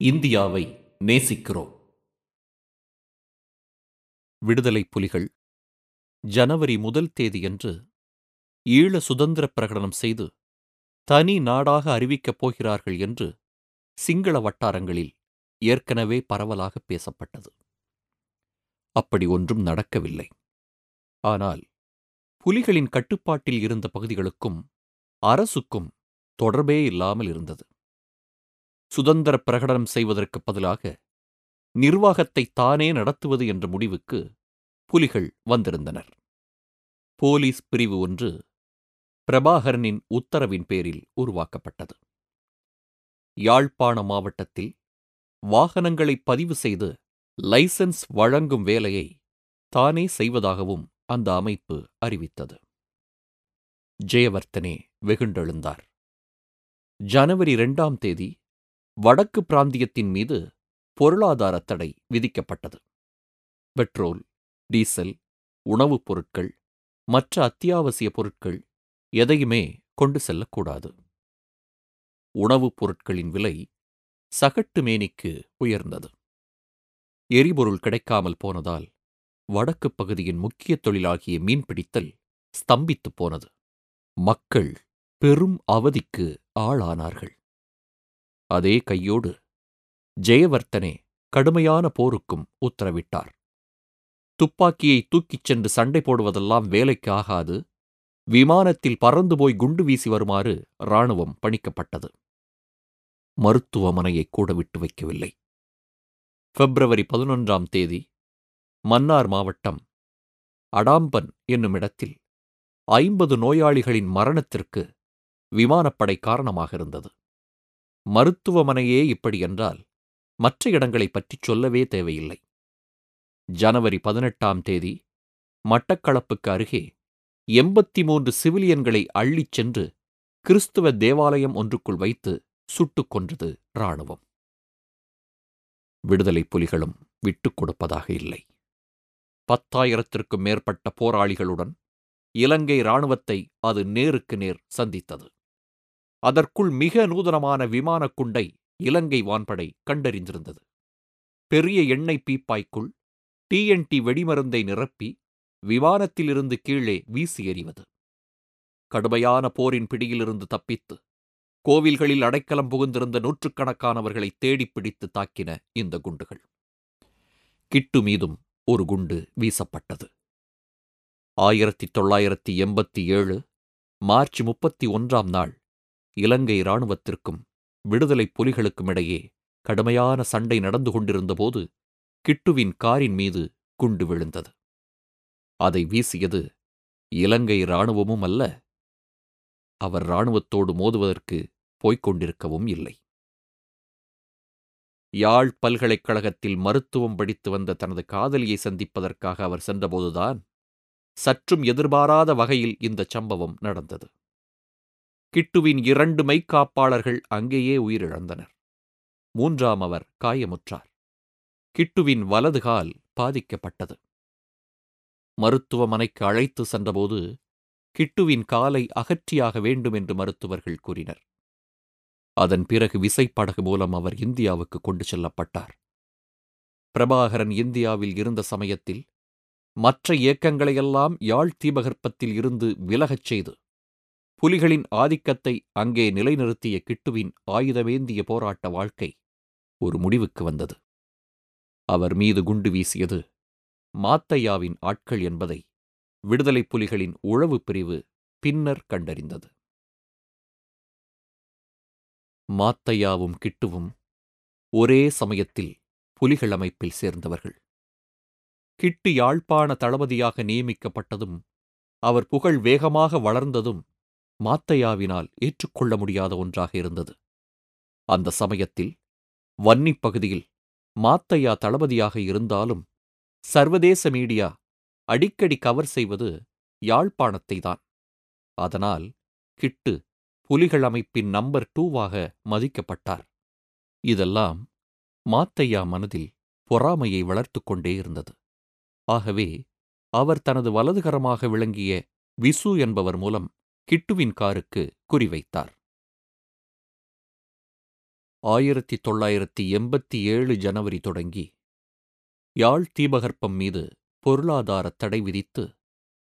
இந்தியாவை நேசிக்கிறோம். விடுதலை புலிகள் ஜனவரி முதல் தேதியன்று ஈழ சுதந்திரப் பிரகடனம் செய்து தனி நாடாக அறிவிக்கப் போகிறார்கள் என்று சிங்கள வட்டாரங்களில் ஏற்கனவே பரவலாக பேசப்பட்டது. அப்படி ஒன்றும் நடக்கவில்லை. ஆனால் புலிகளின் கட்டுப்பாட்டில் இருந்த பகுதிகளுக்கும் அரசுக்கும் தொடர்பே இல்லாமல் இருந்தது. சுதந்திர பிரகடனம் செய்வதற்கு பதிலாக நிர்வாகத்தை தானே நடத்துவது என்ற முடிவுக்கு புலிகள் வந்திருந்தனர். போலீஸ் பிரிவு ஒன்று பிரபாகரனின் உத்தரவின் பேரில் உருவாக்கப்பட்டது. யாழ்ப்பாண மாவட்டத்தில் வாகனங்களை பதிவு செய்து லைசன்ஸ் வழங்கும் வேலையை தானே செய்வதாகவும் அந்த அமைப்பு அறிவித்தது. ஜெயவர்த்தனே வெகுண்டெழுந்தார். ஜனவரி இரண்டாம் தேதி வடக்கு பிராந்தியத்தின் மீது பொருளாதார தடை விதிக்கப்பட்டது. பெட்ரோல் டீசல் உணவுப் பொருட்கள் மற்ற அத்தியாவசிய பொருட்கள் எதையுமே கொண்டு செல்லக்கூடாது. உணவுப் பொருட்களின் விலை சகட்டு மேனிக்கு உயர்ந்தது. எரிபொருள் கிடைக்காமல் போனதால் வடக்குப் பகுதியின் முக்கிய தொழிலாகிய மீன்பிடித்தல் ஸ்தம்பித்துப் போனது. மக்கள் பெரும் அவதிக்கு ஆளானார்கள். அதே கையோடு ஜெயவர்த்தனே கடுமையான போருக்கும் உத்தரவிட்டார். துப்பாக்கியை தூக்கிச் சென்று சண்டை போடுவதெல்லாம் வேலைக்கு ஆகாது விமானத்தில் பறந்து போய் குண்டு வீசி வருமாறு இராணுவம் பணிக்கப்பட்டது. மருத்துவமனையை கூட விட்டு வைக்கவில்லை. பிப்ரவரி பதினொன்றாம் தேதி மன்னார் மாவட்டம் அடாம்பன் என்னுமிடத்தில் ஐம்பது நோயாளிகளின் மரணத்திற்கு விமானப்படை காரணமாக இருந்தது. மருத்துவமனையே இப்படி என்றால் மற்ற இடங்களைப் பற்றிச் சொல்லவே தேவையில்லை. ஜனவரி பதினெட்டாம் தேதி மட்டக்களப்புக்கு அருகே எண்பத்தி மூன்று சிவிலியன்களை அள்ளிச் சென்று கிறிஸ்துவ தேவாலயம் ஒன்றுக்குள் வைத்து சுட்டுக் கொன்றது இராணுவம். விடுதலை புலிகளும் விட்டுக் கொடுப்பதாக இல்லை. பத்தாயிரத்திற்கும் மேற்பட்ட போராளிகளுடன் இலங்கை இராணுவத்தை அது நேருக்கு நேர் சந்தித்தது. அதற்குள் மிக நூதனமான விமானக் குண்டை இலங்கை வான்படை கண்டறிந்திருந்தது. பெரிய எண்ணெய் பீப்பாய்க்குள் டிஎன்டி வெடிமருந்தை நிரப்பி விமானத்திலிருந்து கீழே வீசி எறிவது. கடுமையான போரின் பிடியிலிருந்து தப்பித்து கோவில்களில் அடைக்கலம் புகுந்திருந்த நூற்றுக்கணக்கானவர்களை தேடிப் பிடித்து தாக்கின இந்த குண்டுகள். கிட்டு மீதும் ஒரு குண்டு வீசப்பட்டது. ஆயிரத்தி தொள்ளாயிரத்தி எண்பத்தி ஏழு மார்ச் முப்பத்தி ஒன்றாம் நாள் இலங்கை இராணுவத்திற்கும் விடுதலைப் புலிகளுக்கும் இடையே கடுமையான சண்டை நடந்து கொண்டிருந்தபோது கிட்டுவின் காரின் மீது குண்டு விழுந்தது. அதை வீசியது இலங்கை இராணுவமும் அல்ல அவர் இராணுவத்தோடு மோதுவதற்கு போய்க் கொண்டிருக்கவும் இல்லை. யாழ் பல்கலைக்கழகத்தில் மருத்துவம் படித்து வந்த தனது காதலியை சந்திப்பதற்காக அவர் சென்றபோதுதான் சற்றும் எதிர்பாராத வகையில் இந்த சம்பவம் நடந்தது. கிட்டுவின் இரண்டு மெய்க்காப்பாளர்கள் அங்கேயே உயிரிழந்தனர். மூன்றாம் அவர் காயமுற்றார். கிட்டுவின் வலது கால் பாதிக்கப்பட்டது. மருத்துவமனைக்கு அழைத்து சென்றபோது கிட்டுவின் காலை அகற்றியாக வேண்டும் என்று மருத்துவர்கள் கூறினர். அதன் பிறகு விசைப்படகு மூலம் அவர் இந்தியாவுக்கு கொண்டு செல்லப்பட்டார். பிரபாகரன் இந்தியாவில் இருந்த சமயத்தில் மற்ற இயக்கங்களையெல்லாம் யாழ் தீபகற்பத்தில் இருந்து விலகச் செய்து புலிகளின் ஆதிக்கத்தை அங்கே நிலைநிறுத்திய கிட்டுவின் ஆயுதமேந்திய போராட்ட வாழ்க்கை ஒரு முடிவுக்கு வந்தது. அவர் மீது குண்டு வீசியது மாத்தையாவின் ஆட்கள் என்பதை விடுதலை புலிகளின் உழவு பிரிவு பின்னர் கண்டறிந்தது. மாத்தையாவும் கிட்டுவும் ஒரே சமயத்தில் புலிகள் அமைப்பில் சேர்ந்தவர்கள். கிட்டு யாழ்ப்பாண தளபதியாக நியமிக்கப்பட்டதும் அவர் புகழ் வேகமாக வளர்ந்ததும் மாத்தையாவினால் ஏற்றுக்கொள்ள முடியாத ஒன்றாக இருந்தது. அந்த சமயத்தில் வன்னிப் பகுதியில் மாத்தையா தளபதியாக இருந்தாலும் சர்வதேச மீடியா அடிக்கடி கவர் செய்வது யாழ்ப்பாணத்தை தான் அதனால் கிட்டு புலிகள் அமைப்பின் நம்பர் டூவாக மதிக்கப்பட்டார். இதெல்லாம் மாத்தையா மனதில் பொறாமையை வளர்த்து கொண்டே இருந்தது. ஆகவே அவர் தனது வலதுகரமாக விளங்கிய விசு என்பவர் மூலம் கிட்டுவின் காருக்கு குறிவைத்தார். ஆயிரத்தி தொள்ளாயிரத்தி எண்பத்தி ஏழு ஜனவரி தொடங்கி யாழ் தீபகற்பம் மீது பொருளாதார தடை விதித்து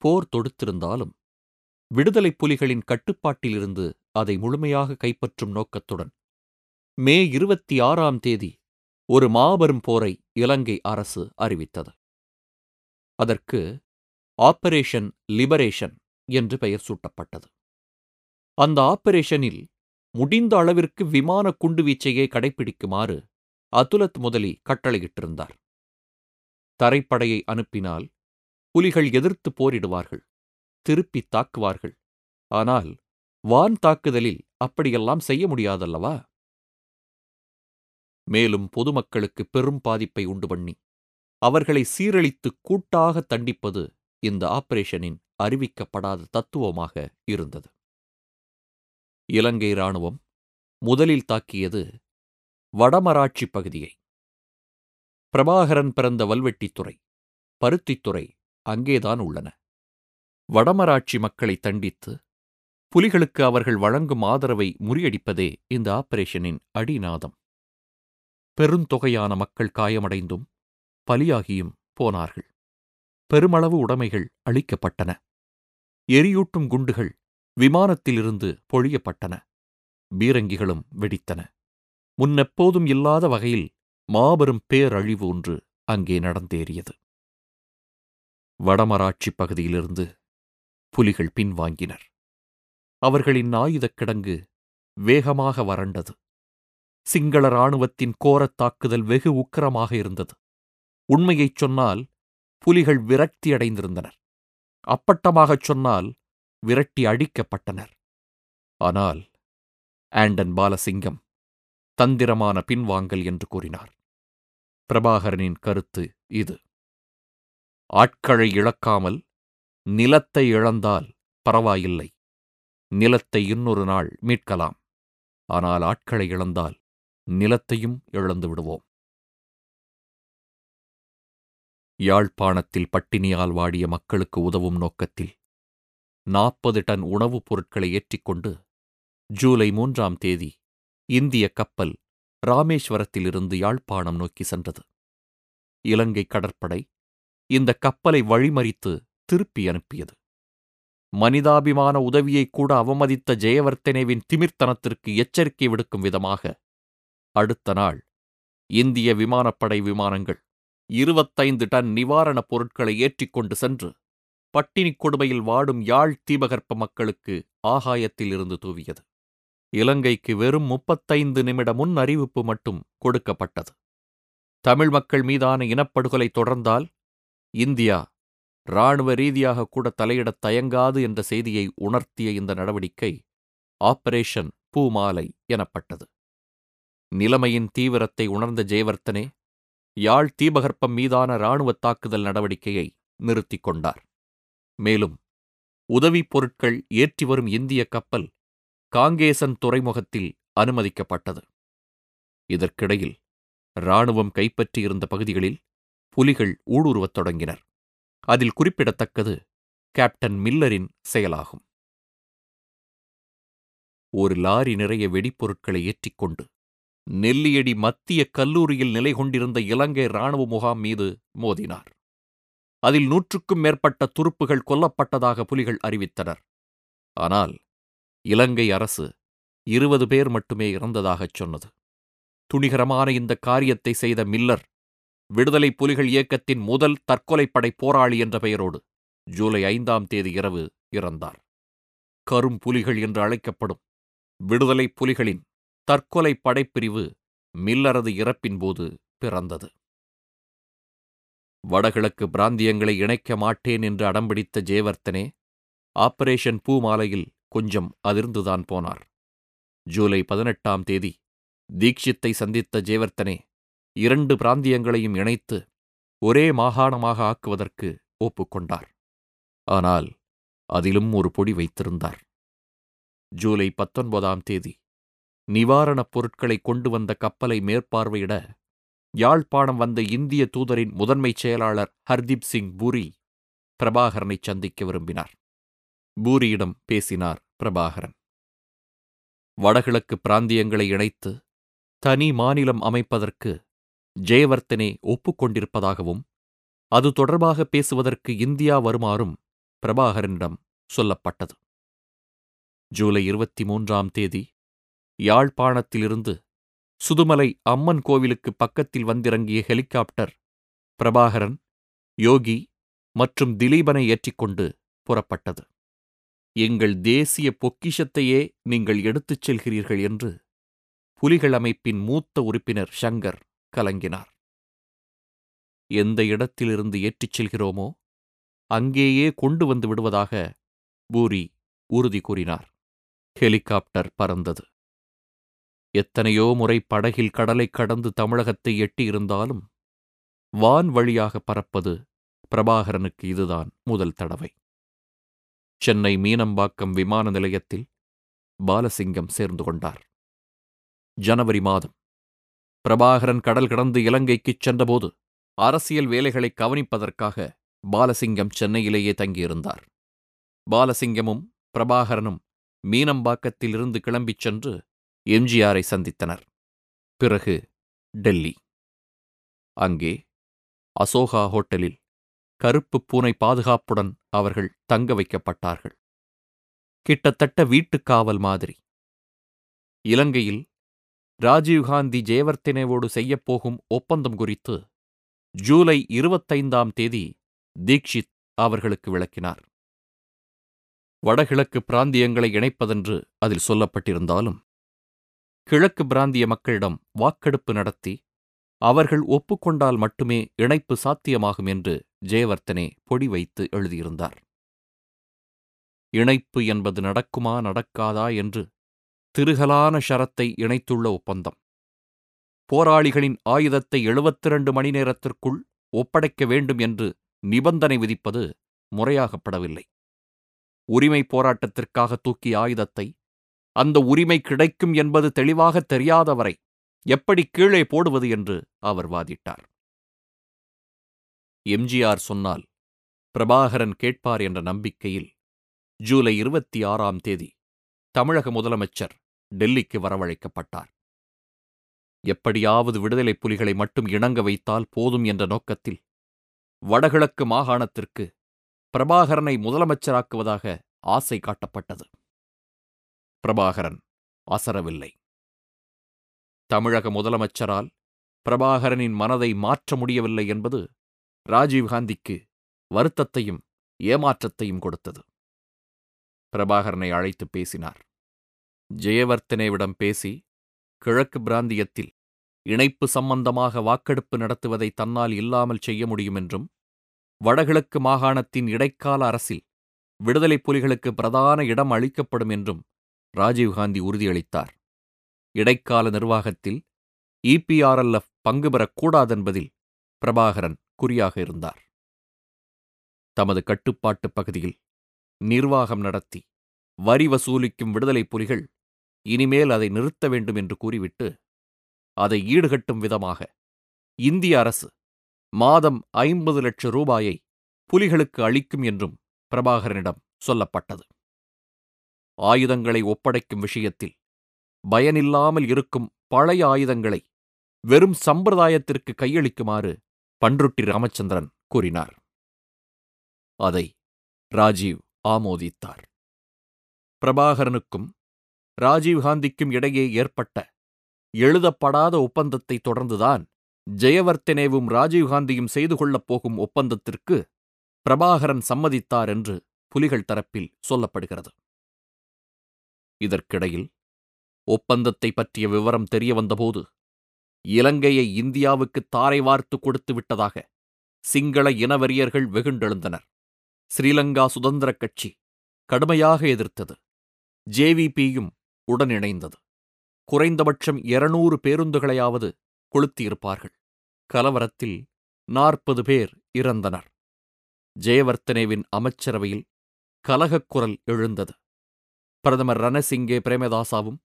போர் தொடுத்திருந்தாலும் விடுதலைப் புலிகளின் கட்டுப்பாட்டிலிருந்து அதை முழுமையாக கைப்பற்றும் நோக்கத்துடன் மே இருபத்தி ஆறாம் தேதி ஒரு மாபெரும் போரை இலங்கை அரசு அறிவித்தது. அதற்கு ஆபரேஷன் லிபரேஷன் என்று பெயர் சூட்டப்பட்டது. அந்த ஆபரேஷனில் முடிந்த அளவிற்கு விமான குண்டுவீச்சையே கடைபிடிக்குமாறு அதுலத் முதலி கட்டளையிட்டிருந்தார். தரைப்படையை அனுப்பினால் புலிகள் எதிர்த்து போரிடுவார்கள் திருப்பி தாக்குவார்கள். ஆனால் வான் தாக்குதலில் அப்படியெல்லாம் செய்ய முடியாதல்லவா? மேலும் பொதுமக்களுக்கு பெரும் பாதிப்பை உண்டு பண்ணி அவர்களை சீரழித்து கூட்டாக தண்டிப்பது இந்த ஆபரேஷனின் அறிவிக்கப்படாத தத்துவமாக இருந்தது. இலங்கை இராணுவம் முதலில் தாக்கியது வடமராட்சி பகுதியை. பிரபாகரன் பிறந்த வல்வெட்டித்துறை பருத்தித்துறை அங்கேதான் உள்ளன. வடமராட்சி மக்களை தண்டித்து புலிகளுக்கு அவர்கள் வழங்கும் ஆதரவை முறியடிப்பதே இந்த ஆபரேஷனின் அடிநாதம். பெருந்தொகையான மக்கள் காயமடைந்தும் பலியாகியும் போனார்கள். பெருமளவு உடைமைகள் அளிக்கப்பட்டன எரியூட்டும் குண்டுகள் விமானத்திலிருந்து பொழியப்பட்டன. பீரங்கிகளும் வெடித்தன. முன்னெப்போதும் இல்லாத வகையில் மாபெரும் பேரழிவு ஒன்று அங்கே நடந்தேறியது. வடமராட்சி பகுதியிலிருந்து புலிகள் பின்வாங்கினர். அவர்களின் ஆயுதக் கிடங்கு வேகமாக வறண்டது. சிங்கள இராணுவத்தின் கோரத் தாக்குதல் வெகு உக்கிரமாக இருந்தது. உண்மையைச் சொன்னால் புலிகள் விரக்தியடைந்திருந்தனர். அப்பட்டமாகச் சொன்னால் விரட்டி அடிக்கப்பட்டனர். ஆனால் ஆண்டன் பாலசிங்கம் தந்திரமான பின்வாங்கல் என்று கூறினார். பிரபாகரனின் கருத்து இது. ஆட்களை இழக்காமல் நிலத்தை இழந்தால் பரவாயில்லை. நிலத்தை இன்னொரு நாள் மீட்கலாம். ஆனால் ஆட்களை இழந்தால் நிலத்தையும் இழந்து விடுவோம். யாழ்ப்பாணத்தில் பட்டினியால் வாடிய மக்களுக்கு உதவும் நோக்கத்தில் நாற்பது டன் உணவுப் பொருட்களை ஏற்றிக்கொண்டு ஜூலை மூன்றாம் தேதி இந்திய கப்பல் ராமேஸ்வரத்திலிருந்து யாழ்ப்பாணம் நோக்கி சென்றது. இலங்கை கடற்படை இந்த கப்பலை வழிமறித்து திருப்பி அனுப்பியது. மனிதாபிமான உதவியை கூட அவமதித்த ஜெயவர்த்தனேவின் திமிர்த்தனத்திற்கு எச்சரிக்கை விடுக்கும் விதமாக அடுத்த நாள் இந்திய விமானப்படை விமானங்கள் இருபத்தைந்து டன் நிவாரணப் பொருட்களை ஏற்றிக்கொண்டு சென்று பட்டினிக் கொடுமையில் வாடும் யாழ் தீபகற்ப மக்களுக்கு ஆகாயத்தில் இருந்து தூவியது. இலங்கைக்கு வெறும் முப்பத்தைந்து நிமிட முன் அறிவிப்பு மட்டும் கொடுக்கப்பட்டது. தமிழ் மக்கள் மீதான இனப்படுகொலை தொடர்ந்தால் இந்தியா இராணுவ ரீதியாக கூட தலையிடத் தயங்காது என்ற செய்தியை உணர்த்திய இந்த நடவடிக்கை ஆபரேஷன் பூமாலை எனப்பட்டது. நிலைமையின் தீவிரத்தை உணர்ந்த ஜெயவர்த்தனே யாழ் தீபகற்பம் மீதான இராணுவத் தாக்குதல் நடவடிக்கையை நிறுத்திக் கொண்டார். மேலும் உதவிப் பொருட்கள் ஏற்றி வரும் இந்திய கப்பல் காங்கேசன் துறைமுகத்தில் அனுமதிக்கப்பட்டது. இதற்கிடையில் இராணுவம் கைப்பற்றியிருந்த பகுதிகளில் புலிகள் ஊடுருவத் தொடங்கினர். அதில் குறிப்பிடத்தக்கது கேப்டன் மில்லரின் செயலாகும். ஒரு லாரி நிறைய வெடிப்பொருட்களை ஏற்றிக்கொண்டு நெல்லியடி மத்திய கல்லூரியில் நிலை கொண்டிருந்த இலங்கை இராணுவ முகாம் மீது மோதினார். அதில் நூற்றுக்கும் மேற்பட்ட துருப்புகள் கொல்லப்பட்டதாக புலிகள் அறிவித்தனர். ஆனால் இலங்கை அரசு இருபது பேர் மட்டுமே இறந்ததாகச் சொன்னது. துணிகரமான இந்த காரியத்தை செய்த மில்லர் விடுதலை புலிகள் இயக்கத்தின் முதல் தற்கொலைப்படை போராளி என்ற பெயரோடு ஜூலை ஐந்தாம் தேதி இரவு இறந்தார். கரும் புலிகள் என்று அழைக்கப்படும் விடுதலை புலிகளின் தற்கொலை படைப்பிரிவு மில்லரது இறப்பின் போது பிறந்தது. வடகிழக்கு பிராந்தியங்களை இணைக்க மாட்டேன் என்று அடம்பிடித்த ஜேவர்த்தனே ஆபரேஷன் பூமாலையில் கொஞ்சம் அதிர்ந்துதான் போனார். ஜூலை பதினெட்டாம் தேதி தீக்ஷித்தை சந்தித்த ஜேவர்த்தனே இரண்டு பிராந்தியங்களையும் இணைத்து ஒரே மாகாணமாக ஆக்குவதற்கு ஒப்புக்கொண்டார் ஆனால் அதிலும் ஒரு பொடி வைத்திருந்தார். ஜூலை பத்தொன்பதாம் தேதி நிவாரணப் பொருட்களை கொண்டு வந்த கப்பலை மேற்பார்வையிட யாழ்ப்பாணம் வந்த இந்திய தூதரின் முதன்மைச் செயலாளர் ஹர்தீப் சிங் பூரி பிரபாகரனை சந்திக்க விரும்பினார். பூரியிடம் பேசினார் பிரபாகரன். வடகிழக்கு பிராந்தியங்களை இணைத்து தனி மாநிலம் அமைப்பதற்கு ஜெயவர்த்தனே ஒப்புக்கொண்டிருப்பதாகவும் அது தொடர்பாக பேசுவதற்கு இந்தியா வருமாறும் பிரபாகரனிடம் சொல்லப்பட்டது. ஜூலை இருபத்தி மூன்றாம் தேதி யாழ்ப்பாணத்திலிருந்து சுதுமலை அம்மன் கோவிலுக்கு பக்கத்தில் வந்திறங்கிய ஹெலிகாப்டர் பிரபாகரன் யோகி மற்றும் திலீபனை ஏற்றிக்கொண்டு புறப்பட்டது. எங்கள் தேசிய பொக்கிஷத்தையே நீங்கள் எடுத்துச் செல்கிறீர்கள் என்று புலிகள் அமைப்பின் மூத்த உறுப்பினர் ஷங்கர் கலங்கினார். எந்த இடத்திலிருந்து ஏற்றிச் செல்கிறோமோ அங்கேயே கொண்டு வந்து விடுவதாக பூரி உறுதி கூறினார். ஹெலிகாப்டர் பறந்தது. எத்தனையோ முறை படகில் கடலைக் கடந்து தமிழகத்தை எட்டியிருந்தாலும் வான் வழியாக பறப்பது பிரபாகரனுக்கு இதுதான் முதல் தடவை. சென்னை மீனம்பாக்கம் விமான நிலையத்தில் பாலசிங்கம் சேர்ந்து கொண்டார். ஜனவரி மாதம். பிரபாகரன் கடல் கடந்து இலங்கைக்குச் சென்றபோது அரசியல் வேலைகளை கவனிப்பதற்காக பாலசிங்கம் சென்னையிலேயே தங்கியிருந்தார். பாலசிங்கமும் பிரபாகரனும் மீனம்பாக்கத்திலிருந்து கிளம்பிச் சென்று எம்ஜிஆரை சந்தித்தனர். பிறகு டெல்லி. அங்கே அசோகா ஹோட்டலில் கருப்பு பூனை பாதுகாப்புடன் அவர்கள் தங்க வைக்கப்பட்டார்கள். கிட்டத்தட்ட வீட்டுக்காவல் மாதிரி. இலங்கையில் ராஜீவ்காந்தி ஜெயவர்த்தனேவோடு செய்யப்போகும் ஒப்பந்தம் குறித்து ஜூலை இருபத்தைந்தாம் தேதி தீக்ஷித் அவர்களுக்கு விளக்கினார். வடகிழக்கு பிராந்தியங்களை இணைப்பதென்று அதில் சொல்லப்பட்டிருந்தாலும் கிழக்கு பிராந்திய மக்களிடம் வாக்கெடுப்பு நடத்தி அவர்கள் ஒப்புக்கொண்டால் மட்டுமே இணைப்பு சாத்தியமாகும் என்று ஜெயவர்த்தனே பொடி வைத்து எழுதியிருந்தார். இணைப்பு என்பது நடக்குமா நடக்காதா என்று திருகலான ஷரத்தை இணைத்துள்ள ஒப்பந்தம். போராளிகளின் ஆயுதத்தை எழுபத்திரண்டு மணி நேரத்திற்குள் ஒப்படைக்க வேண்டும் என்று நிபந்தனை விதிப்பது முறையாகப்படவில்லை. உரிமை போராட்டத்திற்காக தூக்கிய ஆயுதத்தை அந்த உரிமை கிடைக்கும் என்பது தெளிவாக தெரியாதவரை எப்படி கீழே போடுவது என்று அவர் வாதிட்டார். எம்ஜிஆர் சொன்னால் பிரபாகரன் கேட்பார் என்ற நம்பிக்கையில் ஜூலை இருபத்தி ஆறாம் தேதி தமிழக முதலமைச்சர் டெல்லிக்கு வரவழைக்கப்பட்டார். எப்படியாவது விடுதலைப் புலிகளை மட்டும் இணங்க வைத்தால் போதும் என்ற நோக்கத்தில் வடகிழக்கு மாகாணத்திற்கு பிரபாகரனை முதலமைச்சராக்குவதாக ஆசை காட்டப்பட்டது. பிரபாகரன் அசரவில்லை தமிழக முதலமைச்சரால் பிரபாகரனின் மனதை மாற்ற முடியவில்லை என்பது ராஜீவ்காந்திக்கு வருத்தத்தையும் ஏமாற்றத்தையும் கொடுத்தது. பிரபாகரனை அழைத்து பேசினார். ஜெயவர்த்தனேவிடம் பேசி கிழக்கு பிராந்தியத்தில் இணைப்பு சம்பந்தமாக வாக்கெடுப்பு நடத்துவதை தன்னால் இல்லாமல் செய்ய முடியும் என்றும் வடகிழக்கு மாகாணத்தின் இடைக்கால அரசில் விடுதலைப் புலிகளுக்கு பிரதான இடம் அளிக்கப்படும் என்றும் ராஜீவ்காந்தி உறுதியளித்தார். இடைக்கால நிர்வாகத்தில் இபிஆர்எல்எஃப் பங்கு பெறக்கூடாதென்பதில் பிரபாகரன் குறியாக இருந்தார். தமது கட்டுப்பாட்டு பகுதியில் நிர்வாகம் நடத்தி வரி வசூலிக்கும் விடுதலைப் புலிகள் இனிமேல் அதை நிறுத்த வேண்டும் என்று கூறிவிட்டு அதை ஈடுகட்டும் விதமாக இந்திய அரசு மாதம் ஐம்பது லட்சம் ரூபாயை புலிகளுக்கு அளிக்கும் என்றும் பிரபாகரனிடம் சொல்லப்பட்டது. ஆயுதங்களை ஒப்படைக்கும் விஷயத்தில். பயனில்லாமல் இருக்கும் பழைய ஆயுதங்களை வெறும் சம்பிரதாயத்திற்கு கையளிக்குமாறு பன்ருட்டி ராமச்சந்திரன் கூறினார். அதை ராஜீவ் ஆமோதித்தார். பிரபாகரனுக்கும் ராஜீவ்காந்திக்கும் இடையே ஏற்பட்ட எழுதப்படாத ஒப்பந்தத்தை தொடர்ந்துதான் ஜெயவர்த்தனேவும் ராஜீவ்காந்தியும் செய்து கொள்ளப் போகும் ஒப்பந்தத்திற்கு பிரபாகரன் சம்மதித்தார் என்று புலிகள் தரப்பில் சொல்லப்படுகிறது. இதற்கிடையில் ஒப்பந்தத்தை பற்றிய விவரம் தெரிய வந்தபோது இலங்கையை இந்தியாவுக்கு தாரை வார்த்து கொடுத்து விட்டதாக சிங்கள இனவெறியர்கள் வெகுண்டெழுந்தனர். ஸ்ரீலங்கா சுதந்திரக் கட்சி கடுமையாக எதிர்த்தது. ஜேவிபியும் உடனிணைந்தது. குறைந்தபட்சம் இருநூறு பேருந்துகளையாவது கொளுத்தியிருப்பார்கள். கலவரத்தில் நாற்பது பேர் இறந்தனர். ஜெயவர்த்தனேவின் அமைச்சரவையில் கலகக் குரல் எழுந்தது. பிரதமர் ரணசிங்கே பிரேமதாசாவும்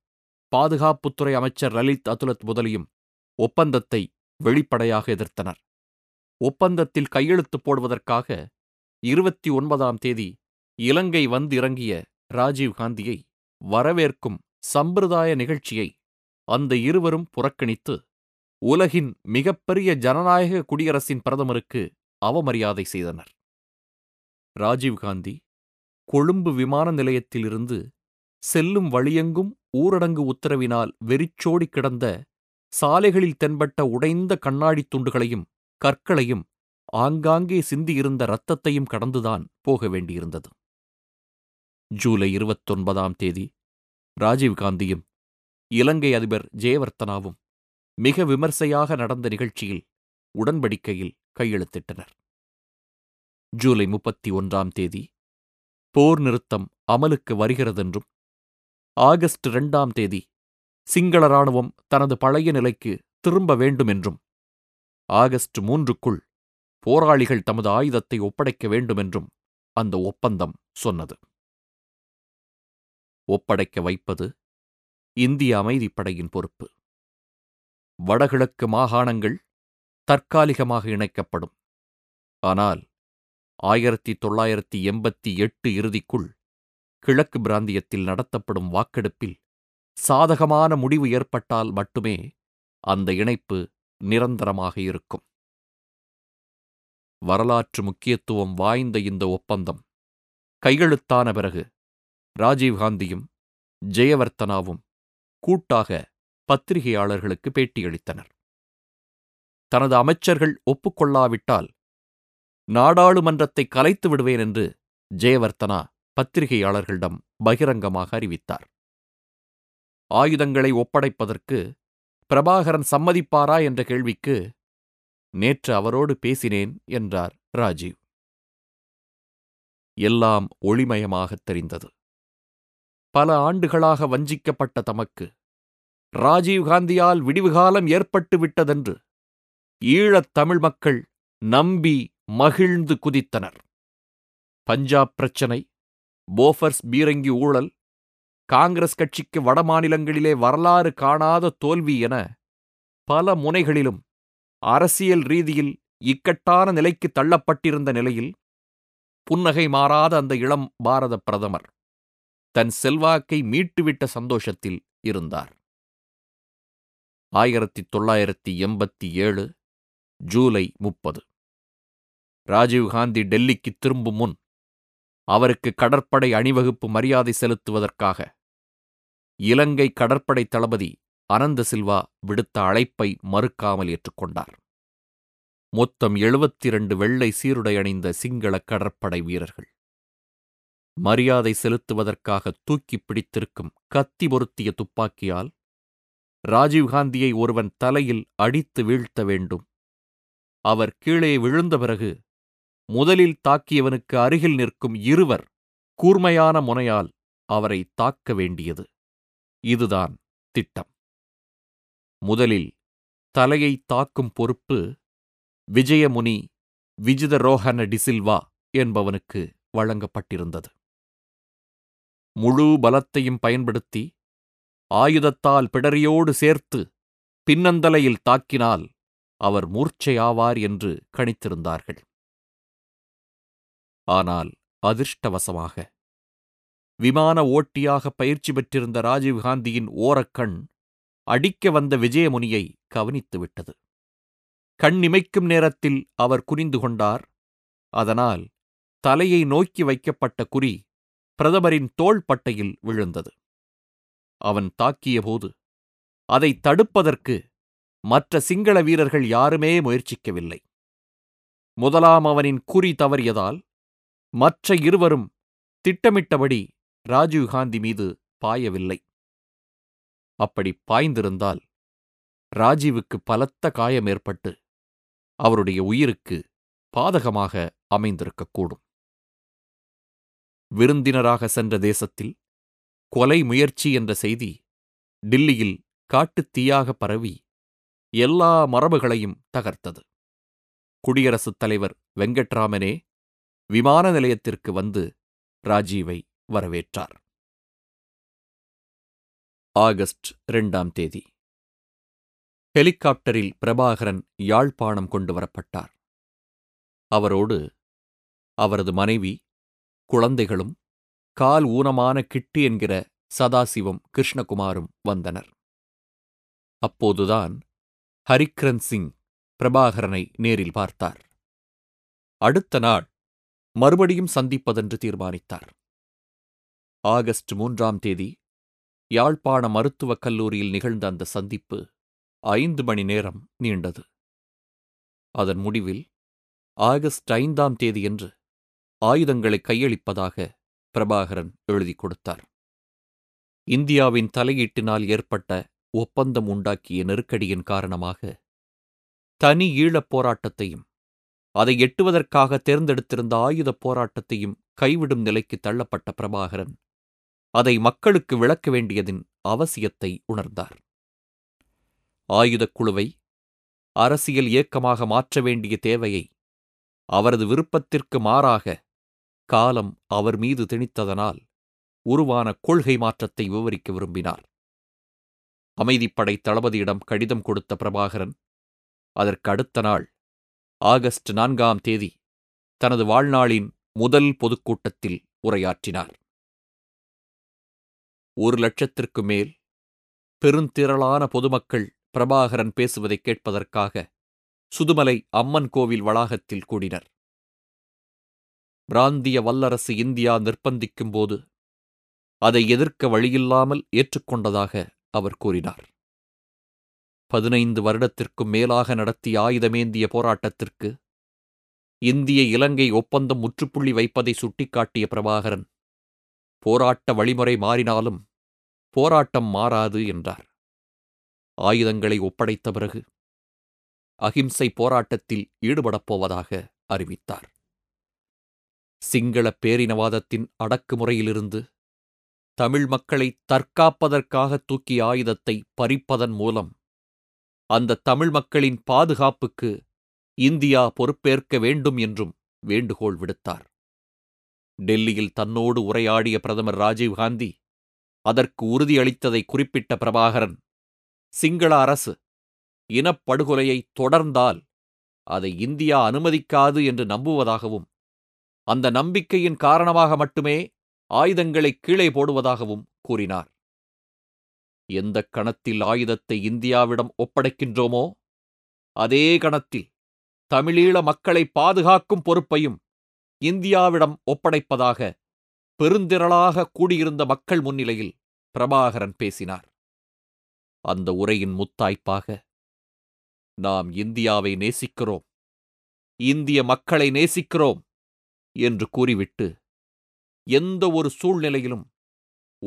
பாதுகாப்புத்துறை அமைச்சர் லலித் அதுலத் முதலியும் ஒப்பந்தத்தை வெளிப்படையாக எதிர்த்தனர். ஒப்பந்தத்தில் கையெழுத்து போடுவதற்காக இருபத்தி ஒன்பதாம் தேதி இலங்கை வந்திறங்கிய ராஜீவ்காந்தியை வரவேற்கும் சம்பிரதாய நிகழ்ச்சியை அந்த இருவரும் புறக்கணித்து உலகின் மிகப்பெரிய ஜனநாயக குடியரசின் பிரதமருக்கு அவமரியாதை செய்தனர். ராஜீவ்காந்தி கொழும்பு விமான நிலையத்திலிருந்து செல்லும் வழியெங்கும் ஊரடங்கு உத்தரவினால் வெறிச்சோடி கிடந்த சாலைகளில் தென்பட்ட உடைந்த கண்ணாடித் துண்டுகளையும் கற்களையும் ஆங்காங்கே சிந்தியிருந்த இரத்தத்தையும் கடந்துதான் போக வேண்டியிருந்தது. ஜூலை இருபத்தொன்பதாம் தேதி ராஜீவ்காந்தியும் இலங்கை அதிபர் ஜெயவர்த்தனாவும் மிக விமர்சையாக நடந்த நிகழ்ச்சியில் உடன்படிக்கையில் கையெழுத்திட்டனர். ஜூலை முப்பத்தி ஒன்றாம் தேதி போர் நிறுத்தம் அமலுக்கு வருகிறதென்றும் ஆகஸ்ட் இரண்டாம் தேதி சிங்கள இராணுவம் தனது பழைய நிலைக்கு திரும்ப வேண்டுமென்றும் ஆகஸ்ட் மூன்றுக்குள் போராளிகள் தமது ஆயுதத்தை ஒப்படைக்க வேண்டுமென்றும் அந்த ஒப்பந்தம் சொன்னது. ஒப்படைக்க வைப்பது இந்திய அமைதிப்படையின் பொறுப்பு. வடகிழக்கு மாகாணங்கள் தற்காலிகமாக இணைக்கப்படும். ஆனால் ஆயிரத்தி தொள்ளாயிரத்தி எண்பத்தி எட்டு இறுதிக்குள் கிழக்கு பிராந்தியத்தில் நடத்தப்படும் வாக்கெடுப்பில் சாதகமான முடிவு ஏற்பட்டால் மட்டுமே அந்த இணைப்பு நிரந்தரமாக இருக்கும். வரலாற்று முக்கியத்துவம் வாய்ந்த இந்த ஒப்பந்தம் கையெழுத்தான பிறகு ராஜீவ்காந்தியும் ஜெயவர்த்தனாவும் கூட்டாக பத்திரிகையாளர்களுக்கு பேட்டியளித்தனர். தனது அமைச்சர்கள் ஒப்புக்கொள்ளாவிட்டால் நாடாளுமன்றத்தை கலைத்து விடுவேன் என்று ஜெயவர்த்தனா பத்திரிகையாளர்களிடம் பகிரங்கமாக அறிவித்தார். ஆயுதங்களை ஒப்படைப்பதற்கு பிரபாகரன் சம்மதிப்பாரா என்ற கேள்விக்கு நேற்று அவரோடு பேசினேன் என்றார் ராஜீவ். எல்லாம் ஒளிமயமாகத் தெரிந்தது. பல ஆண்டுகளாக வஞ்சிக்கப்பட்ட தமக்கு ராஜீவ்காந்தியால் விடிவுகாலம் ஏற்பட்டு விட்டதென்று ஈழத் தமிழ் மக்கள் நம்பி மகிழ்ந்து குதித்தனர். பஞ்சாப் பிரச்சினை போஃபர்ஸ் பீரங்கி ஊழல் காங்கிரஸ் கட்சிக்கு வடமாநிலங்களிலே வரலாறு காணாத தோல்வி என பல முனைகளிலும் அரசியல் ரீதியில் இக்கட்டான நிலைக்கு தள்ளப்பட்டிருந்த நிலையில் புன்னகை மாறாத அந்த இளம் பாரத பிரதமர் தன் செல்வாக்கை மீட்டுவிட்ட சந்தோஷத்தில் இருந்தார். ஆயிரத்தி தொள்ளாயிரத்தி எண்பத்தி ஏழு ஜூலை முப்பது. ராஜீவ்காந்தி டெல்லிக்கு திரும்பும் முன் அவருக்கு கடற்படை அணிவகுப்பு மரியாதை செலுத்துவதற்காக. இலங்கை கடற்படை தளபதி அனந்த சில்வா விடுத்த அழைப்பை மறுக்காமல் ஏற்றுக்கொண்டார். மொத்தம் எழுபத்தி இரண்டு வெள்ளை சீருடை அணிந்த சிங்கள கடற்படை வீரர்கள். மரியாதை செலுத்துவதற்காக தூக்கிப் பிடித்திருக்கும் கத்தி பொருத்திய துப்பாக்கியால் ராஜீவ்காந்தியை ஒருவன் தலையில் அடித்து வீழ்த்த வேண்டும். அவர் கீழே விழுந்த பிறகு முதலில் தாக்கியவனுக்கு அருகில் நிற்கும் இருவர் கூர்மையான முனையால் அவரை தாக்க வேண்டியது. இதுதான் திட்டம். முதலில் தலையை தாக்கும் பொறுப்பு விஜயமுனி விஜிதரோஹன டிசில்வா என்பவனுக்கு வழங்கப்பட்டிருந்தது. முழு பலத்தையும் பயன்படுத்தி ஆயுதத்தால் பிடரியோடு சேர்த்து பின்னந்தலையில் தாக்கினால் அவர் மூர்ச்சையாவார் என்று கணித்திருந்தார்கள். ஆனால் அதிர்ஷ்டவசமாக. விமான ஓட்டியாக பயிற்சி பெற்றிருந்த ராஜீவ்காந்தியின் ஓரக்கண் அடிக்க வந்த விஜயமுனியை கவனித்துவிட்டது. கண் இமைக்கும் நேரத்தில் அவர் குனிந்து கொண்டார். அதனால் தலையை நோக்கி வைக்கப்பட்ட குறி பிரதமரின் தோள்பட்டையில் விழுந்தது. அவன் தாக்கியபோது அதை தடுப்பதற்கு மற்ற சிங்கள வீரர்கள் யாருமே முயற்சிக்கவில்லை. முதலாம் அவனின் குறி தவறியதால் மற்ற இருவரும் திட்டமிட்டபடி ராஜீவ்காந்தி மீது பாயவில்லை. அப்படி பாய்ந்திருந்தால் ராஜீவுக்கு பலத்த காயம் ஏற்பட்டு அவருடைய உயிருக்கு பாதகமாக அமைந்திருக்கக்கூடும். விருந்தினராக சென்ற தேசத்தில் கொலை முயற்சி என்ற செய்தி டில்லியில் காட்டுத் தீயாக பரவி எல்லா மரபுகளையும் தகர்த்தது. குடியரசுத் தலைவர் வெங்கட்ராமனே விமான நிலையத்திற்கு வந்து ராஜீவை வரவேற்றார். ஆகஸ்ட் இரண்டாம் தேதி. ஹெலிகாப்டரில் பிரபாகரன் யாழ்ப்பாணம் கொண்டு வரப்பட்டார். அவரோடு அவரது மனைவி குழந்தைகளும் கால் ஊனமான கிட்டி என்கிற சதாசிவம் கிருஷ்ணகுமாரும் வந்தனர். அப்போதுதான் ஹரிக்ரன் சிங் பிரபாகரனை நேரில் பார்த்தார். அடுத்த நாள் மறுபடியும் சந்திப்பதென்று தீர்மானித்தார். ஆகஸ்ட் மூன்றாம் தேதி யாழ்ப்பாண மருத்துவக் கல்லூரியில் நிகழ்ந்த அந்த சந்திப்பு ஐந்து மணி நேரம் நீண்டது. அதன் முடிவில் ஆகஸ்ட் ஐந்தாம் தேதியன்று ஆயுதங்களை கையளிப்பதாக பிரபாகரன் எழுதிக் கொடுத்தார். இந்தியாவின் தலையீட்டினால் ஏற்பட்ட ஒப்பந்தம் உண்டாக்கிய நெருக்கடியின் காரணமாக தனி ஈழப் போராட்டத்தையும் அதை எட்டுவதற்காக தேர்ந்தெடுத்திருந்த ஆயுதப் போராட்டத்தையும் கைவிடும் நிலைக்கு தள்ளப்பட்ட பிரபாகரன். அதை மக்களுக்கு விளக்க வேண்டியதின் அவசியத்தை உணர்ந்தார். ஆயுதக் குழுவை அரசியல் இயக்கமாக மாற்ற வேண்டிய தேவையை அவரது விருப்பத்திற்கு மாறாக காலம் அவர் மீது திணித்ததனால் உருவான கொள்கை மாற்றத்தை விவரிக்க விரும்பினார். அமைதிப்படை தளபதியிடம் கடிதம் கொடுத்த பிரபாகரன் அதற்கு அடுத்த நாள் ஆகஸ்ட் நான்காம் தேதி தனது வாழ்நாளின் முதல் பொதுக்கூட்டத்தில் உரையாற்றினார். ஒரு லட்சத்திற்கு மேல் பெருந்திரளான பொதுமக்கள் பிரபாகரன் பேசுவதை கேட்பதற்காக சுதுமலை அம்மன் கோவில் வளாகத்தில் கூடினர். பிராந்திய வல்லரசு இந்தியா நிர்பந்திக்கும்போது அதை எதிர்க்க வழியில்லாமல் ஏற்றுக்கொண்டதாக அவர் கூறினார். பதினைந்து வருடத்திற்கும் மேலாக நடத்திய ஆயுதமேந்திய போராட்டத்திற்கு இந்திய இலங்கை ஒப்பந்தம் முற்றுப்புள்ளி வைப்பதை சுட்டிக்காட்டிய பிரபாகரன் போராட்ட வழிமுறை மாறினாலும் போராட்டம் மாறாது என்றார். ஆயுதங்களை ஒப்படைத்த பிறகு அகிம்சை போராட்டத்தில் ஈடுபடப் போவதாக அறிவித்தார். சிங்கள பேரினவாதத்தின் அடக்குமுறையிலிருந்து தமிழ் மக்களை தற்காப்பதற்காக தூக்கிய ஆயுதத்தை பறிப்பதன் மூலம் அந்த தமிழ் மக்களின் பாதுகாப்புக்கு இந்தியா பொறுப்பேற்க வேண்டும் என்றும் வேண்டுகோள் விடுத்தார். டெல்லியில் தன்னோடு உரையாடிய பிரதமர் ராஜீவ்காந்தி அதற்கு உறுதியளித்ததை குறிப்பிட்ட பிரபாகரன் சிங்கள அரசு இனப்படுகொலையை தொடர்ந்தால் அதை இந்தியா அனுமதிக்காது என்று நம்புவதாகவும் அந்த நம்பிக்கையின் காரணமாக மட்டுமே ஆயுதங்களை கீழே போடுவதாகவும் கூறினார். எந்த கணத்தில் ஆயுதத்தை இந்தியாவிடம் ஒப்படைக்கின்றோமோ அதே கணத்தில் தமிழீழ மக்களை பாதுகாக்கும் பொறுப்பையும் இந்தியாவிடம் ஒப்படைப்பதாக பெருந்திரளாக கூடியிருந்த மக்கள் முன்னிலையில் பிரபாகரன் பேசினார். அந்த உரையின் முத்தாய்ப்பாக நாம் இந்தியாவை நேசிக்கிறோம் இந்திய மக்களை நேசிக்கிறோம் என்று கூறிவிட்டு எந்த ஒரு சூழ்நிலையிலும்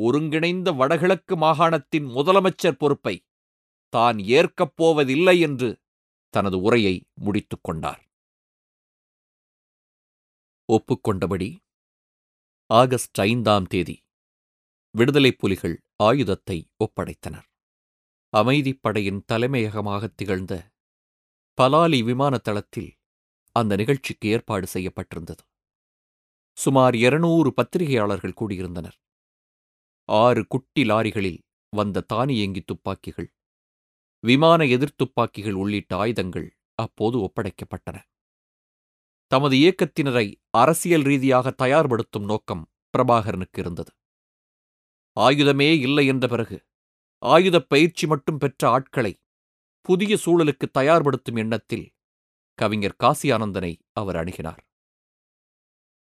ஒருங்கிணைந்த வடகிழக்கு மாகாணத்தின் முதலமைச்சர் பொறுப்பை தான் ஏற்கப் போவதில்லை என்று தனது உரையை முடித்துக் கொண்டார். ஒப்புக்கொண்டபடி ஆகஸ்ட் ஐந்தாம் தேதி விடுதலைப் புலிகள் ஆயுதத்தை ஒப்படைத்தனர். அமைதிப்படையின் தலைமையகமாக திகழ்ந்த பலாலி விமான தளத்தில் அந்த நிகழ்ச்சிக்கு ஏற்பாடு செய்யப்பட்டிருந்தது. சுமார் இருநூறு பத்திரிகையாளர்கள் கூடியிருந்தனர். ஆறு குட்டி லாரிகளில் வந்த தானியங்கி துப்பாக்கிகள். விமான எதிர்த்துப்பாக்கிகள் உள்ளிட்ட ஆயுதங்கள் அப்போது ஒப்படைக்கப்பட்டன. தமது இயக்கத்தினரை அரசியல் ரீதியாக தயார்படுத்தும் நோக்கம் பிரபாகரனுக்கு இருந்தது. ஆயுதமே இல்லை என்ற பிறகு ஆயுதப் பயிற்சி மட்டும் பெற்ற ஆட்களை புதிய சூழலுக்கு தயார்படுத்தும் எண்ணத்தில் கவிஞர் காசி ஆனந்தனை அவர் அணுகினார்.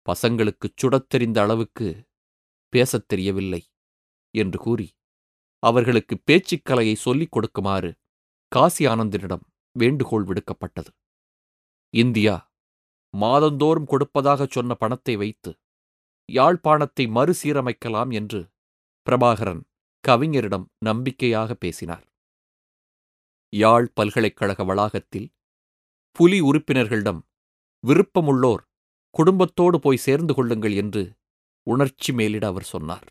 பசங்களுக்குச் சுடத் தெரிந்த அளவுக்கு பேசத் தெரியவில்லை. என்று கூறி அவர்களுக்கு பேச்சுக்கலையை சொல்லிக் கொடுக்குமாறு காசி ஆனந்தனிடம் வேண்டுகோள் விடுக்கப்பட்டது. இந்தியா மாதந்தோறும் கொடுப்பதாகச் சொன்ன பணத்தை வைத்து யாழ்ப்பாணத்தை மறுசீரமைக்கலாம் என்று பிரபாகரன் கவிஞரிடம் நம்பிக்கையாக பேசினார். யாழ் பல்கலைக்கழக வளாகத்தில் புலி உறுப்பினர்களிடம் விருப்பமுள்ளோர் குடும்பத்தோடு போய் சேர்ந்து கொள்ளுங்கள் என்று உணர்ச்சி மேலிட அவர் சொன்னார்.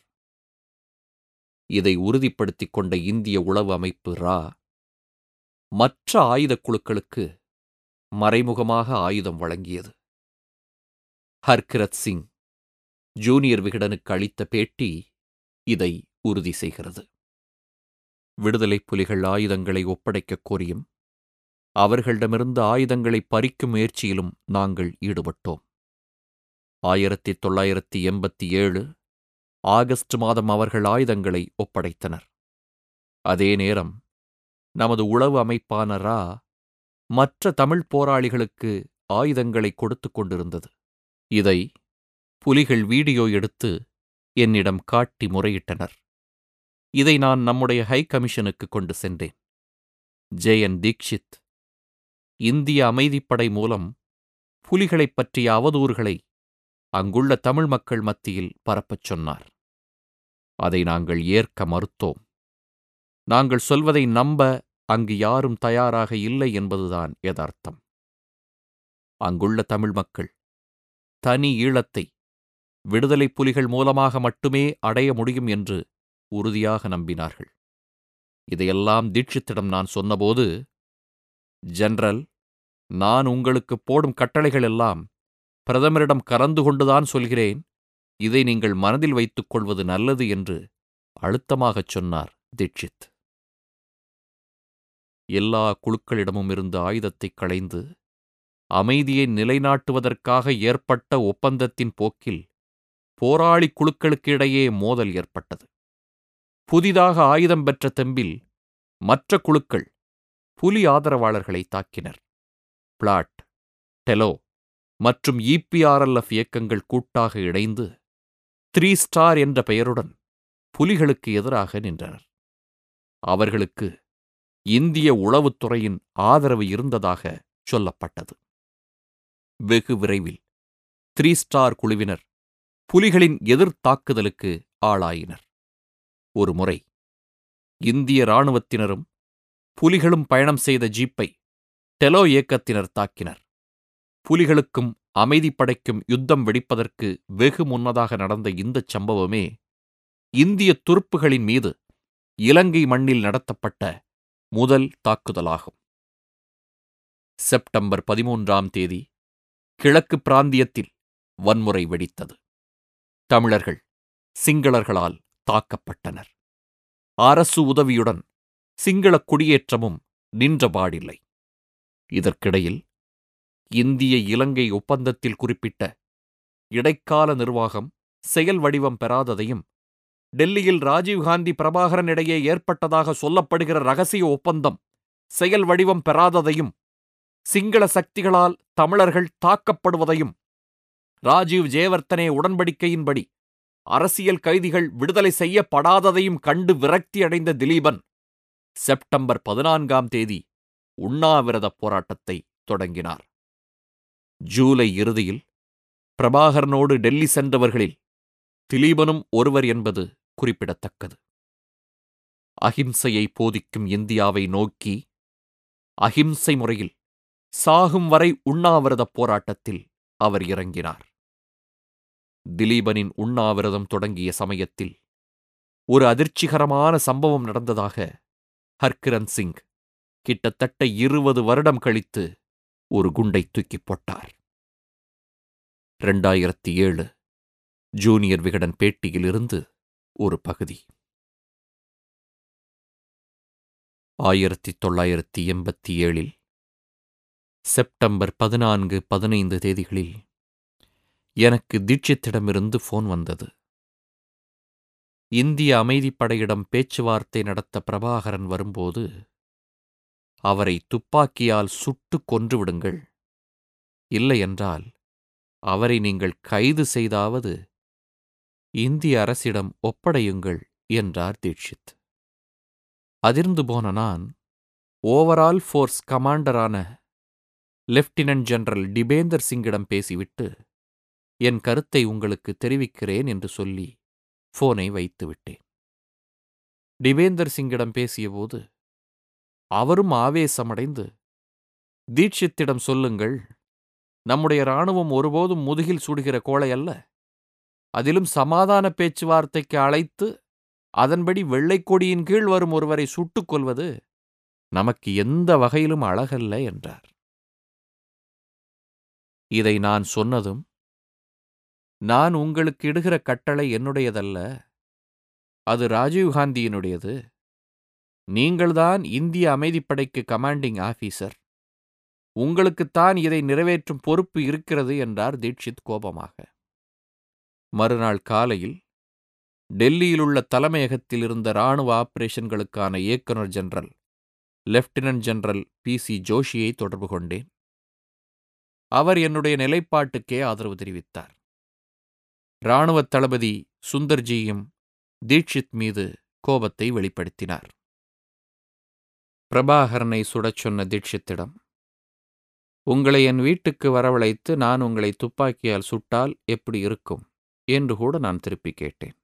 இதை உறுதிப்படுத்திக் கொண்ட இந்திய உளவு அமைப்பு ரா. மற்ற ஆயுதக் குழுக்களுக்கு மறைமுகமாக ஆயுதம் வழங்கியது. ஹர்கிரத் சிங் ஜூனியர் விகடனுக்கு அளித்த பேட்டி இதை உறுதி செய்கிறது. விடுதலைப் புலிகள் ஆயுதங்களை ஒப்படைக்கக் கோரியும் அவர்களிடமிருந்து ஆயுதங்களை பறிக்கும் முயற்சியிலும் நாங்கள் ஈடுபட்டோம். ஆயிரத்தி தொள்ளாயிரத்தி எண்பத்தி ஏழு ஆகஸ்ட் மாதம் அவர்கள் ஆயுதங்களை ஒப்படைத்தனர். அதே நேரம் நமது உளவு அமைப்பான ரா மற்ற தமிழ் போராளிகளுக்கு ஆயுதங்களை கொடுத்து கொண்டிருந்தது. இதை புலிகள் வீடியோ எடுத்து என்னிடம் காட்டி முறையிட்டனர். இதை நான் நம்முடைய ஹை கமிஷனுக்கு கொண்டு சென்றேன். ஜெயன் தீக்ஷித் இந்திய அமைதிப்படை மூலம் புலிகளைப் பற்றிய அவதூறுகளை அங்குள்ள தமிழ் மக்கள் மத்தியில் பரப்பச் சொன்னார். அதை நாங்கள் ஏற்க மறுத்தோம். நாங்கள் சொல்வதை நம்ப அங்கு யாரும் தயாராக இல்லை என்பதுதான் யதார்த்தம். அங்குள்ள தமிழ் மக்கள் தனி ஈழத்தை விடுதலைப் புலிகள் மூலமாக மட்டுமே அடைய முடியும் என்று உறுதியாக நம்பினார்கள். இதையெல்லாம் தீட்சித்திடம் நான் சொன்னபோது ஜெனரல் நான் உங்களுக்கு போடும் கட்டளைகள் எல்லாம் பிரதமரிடம் கலந்து கொண்டுதான் சொல்கிறேன். இதை நீங்கள் மனதில் வைத்துக் கொள்வது நல்லது என்று அழுத்தமாகச் சொன்னார் தீட்சித். எல்லா குழுக்களிடமும் இருந்து ஆயுதத்தைக் களைந்து அமைதியை நிலைநாட்டுவதற்காக ஏற்பட்ட ஒப்பந்தத்தின் போக்கில் போராளி குழுக்களுக்கு இடையே மோதல் ஏற்பட்டது. புதிதாக ஆயுதம் பெற்ற தெம்பில் மற்ற குழுக்கள் புலி ஆதரவாளர்களை தாக்கினர். பிளாட் டெலோ மற்றும் இபிஆர்எல்எஃப் இயக்கங்கள் கூட்டாக இணைந்து த்ரீ ஸ்டார் என்ற பெயருடன் புலிகளுக்கு எதிராக நின்றனர். அவர்களுக்கு இந்திய உளவுத்துறையின் ஆதரவு இருந்ததாக சொல்லப்பட்டது. வெகு விரைவில் த்ரீ ஸ்டார் குழுவினர் புலிகளின் எதிர்த்தாக்குதலுக்கு ஆளாயினர். ஒரு முறை இந்திய இராணுவத்தினரும் புலிகளும் பயணம் செய்த ஜீப்பை டெலோ இயக்கத்தினர் தாக்கினர். புலிகளுக்கும் அமைதிப்படைக்கும் யுத்தம் வெடிப்பதற்கு வெகு முன்னதாக நடந்த இந்தச் சம்பவமே இந்திய துருப்புகளின் மீது இலங்கை மண்ணில் நடத்தப்பட்ட முதல் தாக்குதலாகும். செப்டம்பர் பதிமூன்றாம் தேதி கிழக்கு பிராந்தியத்தில் வன்முறை வெடித்தது. தமிழர்கள் சிங்களர்களால் தாக்கப்பட்டனர். அரசு உதவியுடன் சிங்கள குடியேற்றமும் நின்றபாடில்லை இதற்கிடையில் இந்திய இலங்கை ஒப்பந்தத்தில் குறிப்பிட்ட இடைக்கால நிர்வாகம் செயல் வடிவம் பெறாததையும் டெல்லியில் ராஜீவ்காந்தி பிரபாகரன் இடையே ஏற்பட்டதாக சொல்லப்படுகிற ரகசிய ஒப்பந்தம் செயல் வடிவம் பெறாததையும் சிங்கள சக்திகளால் தமிழர்கள் தாக்கப்படுவதையும் ராஜீவ் ஜெயவர்த்தனே உடன்படிக்கையின்படி அரசியல் கைதிகள் விடுதலை செய்யப்படாததையும் கண்டு விரக்தியடைந்த திலீபன் செப்டம்பர் பதினான்காம் தேதி உண்ணாவிரதப் போராட்டத்தை தொடங்கினார். ஜூலை இறுதியில் பிரபாகரனோடு டெல்லி சென்றவர்களில் திலீபனும் ஒருவர் என்பது குறிப்பிடத்தக்கது. அகிம்சையை போதிக்கும் இந்தியாவை நோக்கி அகிம்சை முறையில் சாகும் வரை உண்ணாவிரதப் போராட்டத்தில் அவர் இறங்கினார். திலீபனின் உண்ணாவிரதம் தொடங்கிய சமயத்தில் ஒரு அதிர்ச்சிகரமான சம்பவம் நடந்ததாக ஹர்கிரன் சிங் கிட்டத்தட்ட இருபது வருடம் கழித்து ஒரு குண்டை தூக்கிப் போட்டார். இரண்டாயிரத்தி ஏழு ஜூனியர் விகடன் பேட்டியிலிருந்து ஒரு பகுதி. ஆயிரத்தி தொள்ளாயிரத்தி எண்பத்தி ஏழில் செப்டம்பர் பதினான்கு பதினைந்து தேதிகளில் எனக்கு தீட்சித்திடமிருந்து ஃபோன் வந்தது. இந்திய அமைதிப்படையிடம் பேச்சுவார்த்தை நடத்த பிரபாகரன் வரும்போது அவரை துப்பாக்கியால் சுட்டுக் கொன்றுவிடுங்கள். இல்லையென்றால் அவரை நீங்கள் கைது செய்தாவது இந்திய அரசிடம் ஒப்படையுங்கள் என்றார் தீட்சித். அதிர்ந்து போன நான் ஓவரால் ஃபோர்ஸ் கமாண்டரான லெப்டினன்ட் ஜெனரல் டிபேந்தர் சிங்கிடம் பேசிவிட்டு என் கருத்தை உங்களுக்கு தெரிவிக்கிறேன் என்று சொல்லி போனை வைத்துவிட்டேன். டிபேந்தர் சிங்கிடம் பேசியபோது அவரும் ஆவேசமடைந்து தீட்சித்திடம் சொல்லுங்கள் நம்முடைய இராணுவம் ஒருபோதும் முதுகில் சுடுகிற கோளை அல்ல. அதிலும் சமாதான பேச்சுவார்த்தைக்கு அழைத்து அதன்படி வெள்ளைக்கொடியின் கீழ் வரும் ஒருவரை சுட்டுக் கொள்வது நமக்கு எந்த வகையிலும் அழகல்ல என்றார். இதை நான் சொன்னதும் நான் உங்களுக்கு இடுகிற கட்டளை என்னுடையதல்ல. அது ராஜீவ்காந்தியினுடையது நீங்கள்தான் இந்திய அமைதிப்படைக்கு கமாண்டிங் ஆபீசர் உங்களுக்குத்தான் இதை நிறைவேற்றும் பொறுப்பு இருக்கிறது என்றார் தீட்சித் கோபமாக. மறுநாள் காலையில் டெல்லியிலுள்ள தலைமையகத்தில் இருந்த இராணுவ ஆபரேஷன்களுக்கான இயக்குநர் general lieutenant general B C ஜோஷியை தொடர்பு கொண்டேன். அவர் என்னுடைய நிலைப்பாட்டுக்கே ஆதரவு தெரிவித்தார். இராணுவ தளபதி சுந்தர்ஜியும் தீட்சித் மீது கோபத்தை வெளிப்படுத்தினார். பிரபாகரனை சுடச் சொன்ன தீட்சித்திடம் உங்களை என் வீட்டுக்கு வரவழைத்து நான் உங்களை துப்பாக்கியால் சுட்டால் எப்படி இருக்கும்? என்று கூட நான் திருப்பி கேட்டேன்.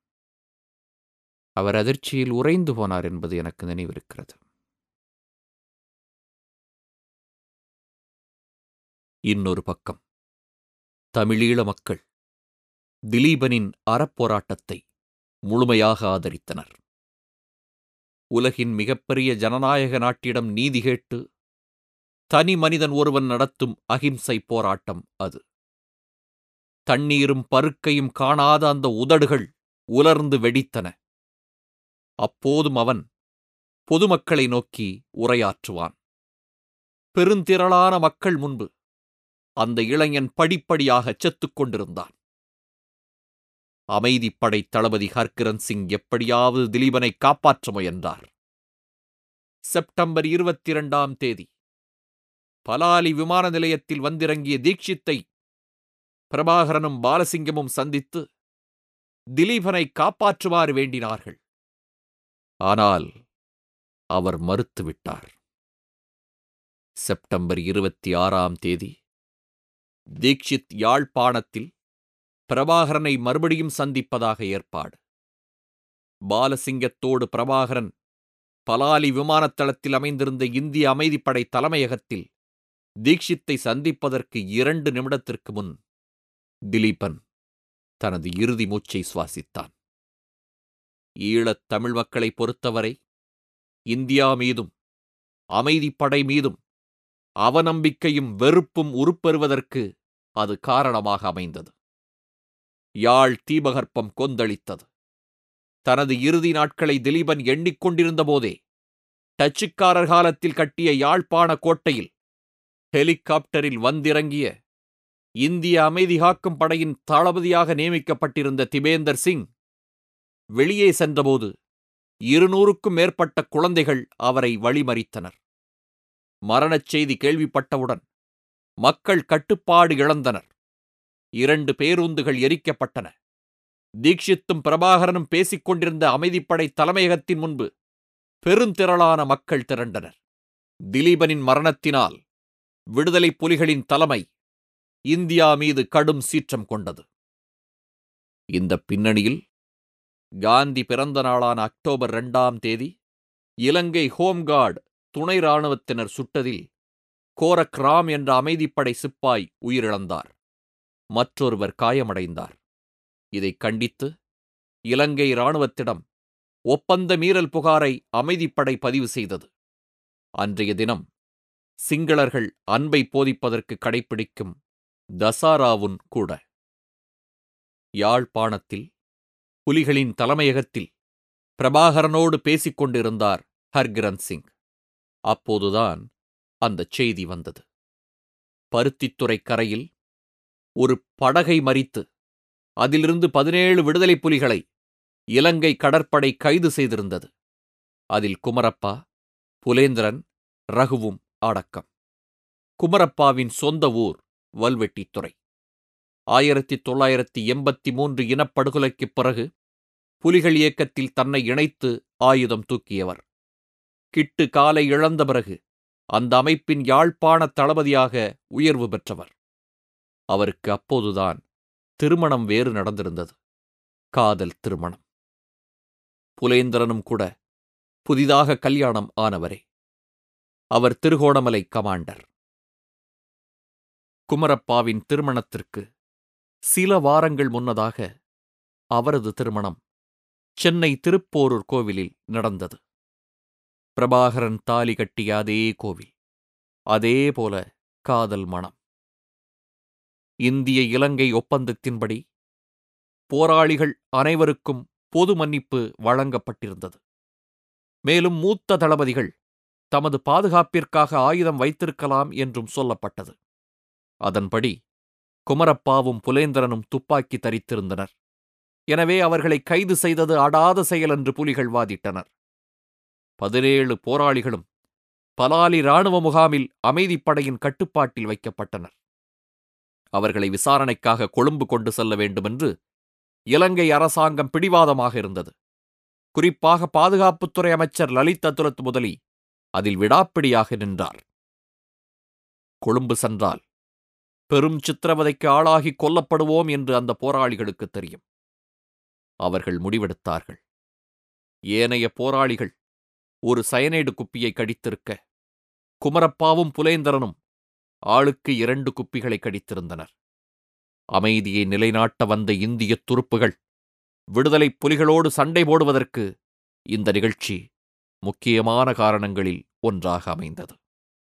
அவர் அதிர்ச்சியில் உறைந்து போனார் என்பது எனக்கு நினைவிருக்கிறது. இன்னொரு பக்கம். தமிழீழ மக்கள் திலீபனின் அறப்போராட்டத்தை முழுமையாக ஆதரித்தனர். உலகின் மிகப்பெரிய ஜனநாயக நாட்டிடம் நீதி கேட்டு தனி மனிதன் ஒருவன் நடத்தும் அகிம்சை போராட்டம் அது. தண்ணீரும் பருக்கையும் காணாத அந்த உதடுகள் உலர்ந்து வெடித்தன. அப்போதும் அவன் பொதுமக்களை நோக்கி உரையாற்றுவான். பெருந்திரளான மக்கள் முன்பு அந்த இளைஞன் படிப்படியாக செத்துக் கொண்டிருந்தான். அமைதிப்படை தளபதி ஹர்கிரண் சிங் எப்படியாவது திலீபனை காப்பாற்ற முயன்றார். செப்டம்பர் இருபத்தி இரண்டாம் தேதி. பலாலி விமான நிலையத்தில் வந்திறங்கிய தீட்சித்தை பிரபாகரனும் பாலசிங்கமும் சந்தித்து திலீபனை காப்பாற்றுமாறு வேண்டினார்கள். ஆனால் அவர் மறுத்துவிட்டார். செப்டம்பர் இருபத்தி ஆறாம் தேதி தீக்ஷித் யாழ்ப்பாணத்தில் பிரபாகரனை மறுபடியும் சந்திப்பதாக ஏற்பாடு. பாலசிங்கத்தோடு பிரபாகரன் பலாலி விமானத்தளத்தில் அமைந்திருந்த இந்திய அமைதிப்படை தலைமையகத்தில் தீக்ஷித்தை சந்திப்பதற்கு இரண்டு நிமிடத்திற்கு முன் திலீபன் தனது இறுதி மூச்சை சுவாசித்தான். ஈழத் தமிழ் மக்களை பொறுத்தவரை இந்தியா மீதும் அமைதிப்படை மீதும் அவநம்பிக்கையும் வெறுப்பும் உருப்பெறுவதற்கு அது காரணமாக அமைந்தது. யாழ் தீபகற்பம் கொந்தளித்தது. தனது இறுதி நாட்களை திலீபன் எண்ணிக்கொண்டிருந்த போதே டச்சுக்காரர் காலத்தில் கட்டிய யாழ்ப்பாண கோட்டையில் ஹெலிகாப்டரில் வந்திறங்கிய இந்திய அமைதி காக்கும் படையின் தளபதியாக நியமிக்கப்பட்டிருந்த திபேந்தர் சிங் வெளியே சென்றபோது இருநூறுக்கும் மேற்பட்ட குழந்தைகள் அவரை வழிமறித்தனர். மரணச் செய்தி கேள்விப்பட்டவுடன் மக்கள் கட்டுப்பாடு இழந்தனர். இரண்டு பேருந்துகள் எரிக்கப்பட்டன. தீக்ஷித்தும் பிரபாகரனும் பேசிக் கொண்டிருந்த அமைதிப்படை தலைமையகத்தின் முன்பு பெருந்திரளான மக்கள் திரண்டனர். திலீபனின் மரணத்தினால் விடுதலை புலிகளின் தலைமை இந்தியா மீது கடும் சீற்றம் கொண்டது. இந்த பின்னணியில் காந்தி பிறந்த நாளான அக்டோபர் இரண்டாம் தேதி இலங்கை ஹோம்கார்டு துணை இராணுவத்தினர் சுட்டதில் கோரக்ராம் என்ற அமைதிப்படை சிப்பாய் உயிரிழந்தார். மற்றொருவர் காயமடைந்தார். இதைக் கண்டித்து இலங்கை இராணுவத்திடம் ஒப்பந்த மீறல் புகாரை அமைதிப்படை பதிவு செய்தது. அன்றைய தினம் சிங்களர்கள் அன்பை போதிப்பதற்கு கடைப்பிடிக்கும் தசாராவுன் கூட. யாழ்ப்பாணத்தில் புலிகளின் தலைமையகத்தில் பிரபாகரனோடு பேசிக் கொண்டிருந்தார் ஹர்கிரண் சிங். அப்போதுதான் அந்தச் செய்தி வந்தது. பருத்தித்துறை கரையில் ஒரு படகை மறித்து அதிலிருந்து பதினேழு விடுதலை புலிகளை இலங்கை கடற்படை கைது செய்திருந்தது. அதில் குமரப்பா புலேந்திரன் ரகுவும் அடக்கம். குமரப்பாவின் சொந்த ஊர் வல்வெட்டித்துறை. ஆயிரத்தி தொள்ளாயிரத்தி எண்பத்தி மூன்று இனப்படுகொலைக்குப் பிறகு புலிகள் இயக்கத்தில் தன்னை இணைத்து ஆயுதம் தூக்கியவர். கிட்டு காலை இழந்த பிறகு அந்த அமைப்பின் யாழ்ப்பாண தளபதியாக உயர்வு பெற்றவர். அவருக்கு அப்போதுதான் திருமணம் வேறு நடந்திருந்தது. காதல் திருமணம். புலேந்திரனும் கூட புதிதாக கல்யாணம் ஆனவரே. அவர் திருகோணமலை கமாண்டர். குமரப்பாவின் திருமணத்திற்கு சில வாரங்கள் முன்னதாக அவரது திருமணம் சென்னை திருப்போரூர் கோவிலில் நடந்தது. பிரபாகரன் தாலி கட்டிய அதே கோவில் அதே போல காதல் மணம். இந்திய இலங்கை ஒப்பந்தத்தின்படி போராளிகள் அனைவருக்கும் பொது மன்னிப்பு வழங்கப்பட்டிருந்தது. மேலும் மூத்த தளபதிகள் தமது பாதுகாப்பிற்காக ஆயுதம் வைத்திருக்கலாம் என்றும் சொல்லப்பட்டது. அதன்படி குமரப்பாவும் புலேந்திரனும் துப்பாக்கி தரித்திருந்தனர். எனவே அவர்களை கைது செய்தது அடாத செயல் என்று புலிகள் வாதிட்டனர். பதினேழு போராளிகளும் பலாலி இராணுவ முகாமில் அமைதிப்படையின் கட்டுப்பாட்டில் வைக்கப்பட்டனர். அவர்களை விசாரணைக்காக கொழும்பு கொண்டு செல்ல வேண்டுமென்று இலங்கை அரசாங்கம் பிடிவாதமாக இருந்தது. குறிப்பாக பாதுகாப்புத்துறை அமைச்சர் லலித் அதுலத் முதலி அதில் விடாப்பிடியாக நின்றார். கொழும்பு சென்றால் பெரும் சித்திரவதைக்கு ஆளாகி கொல்லப்படுவோம் என்று அந்த போராளிகளுக்கு தெரியும். அவர்கள் முடிவெடுத்தார்கள். ஏனைய போராளிகள் ஒரு சயனைடு குப்பியை கடித்திருக்க குமரப்பாவும் புலேந்திரனும் ஆளுக்கு இரண்டு குப்பிகளை கடித்திருந்தனர். அமைதியை நிலைநாட்ட வந்த இந்திய துருப்புகள் விடுதலைப் புலிகளோடு சண்டை போடுவதற்கு இந்த நிகழ்ச்சி முக்கியமான காரணங்களில் ஒன்றாக அமைந்தது.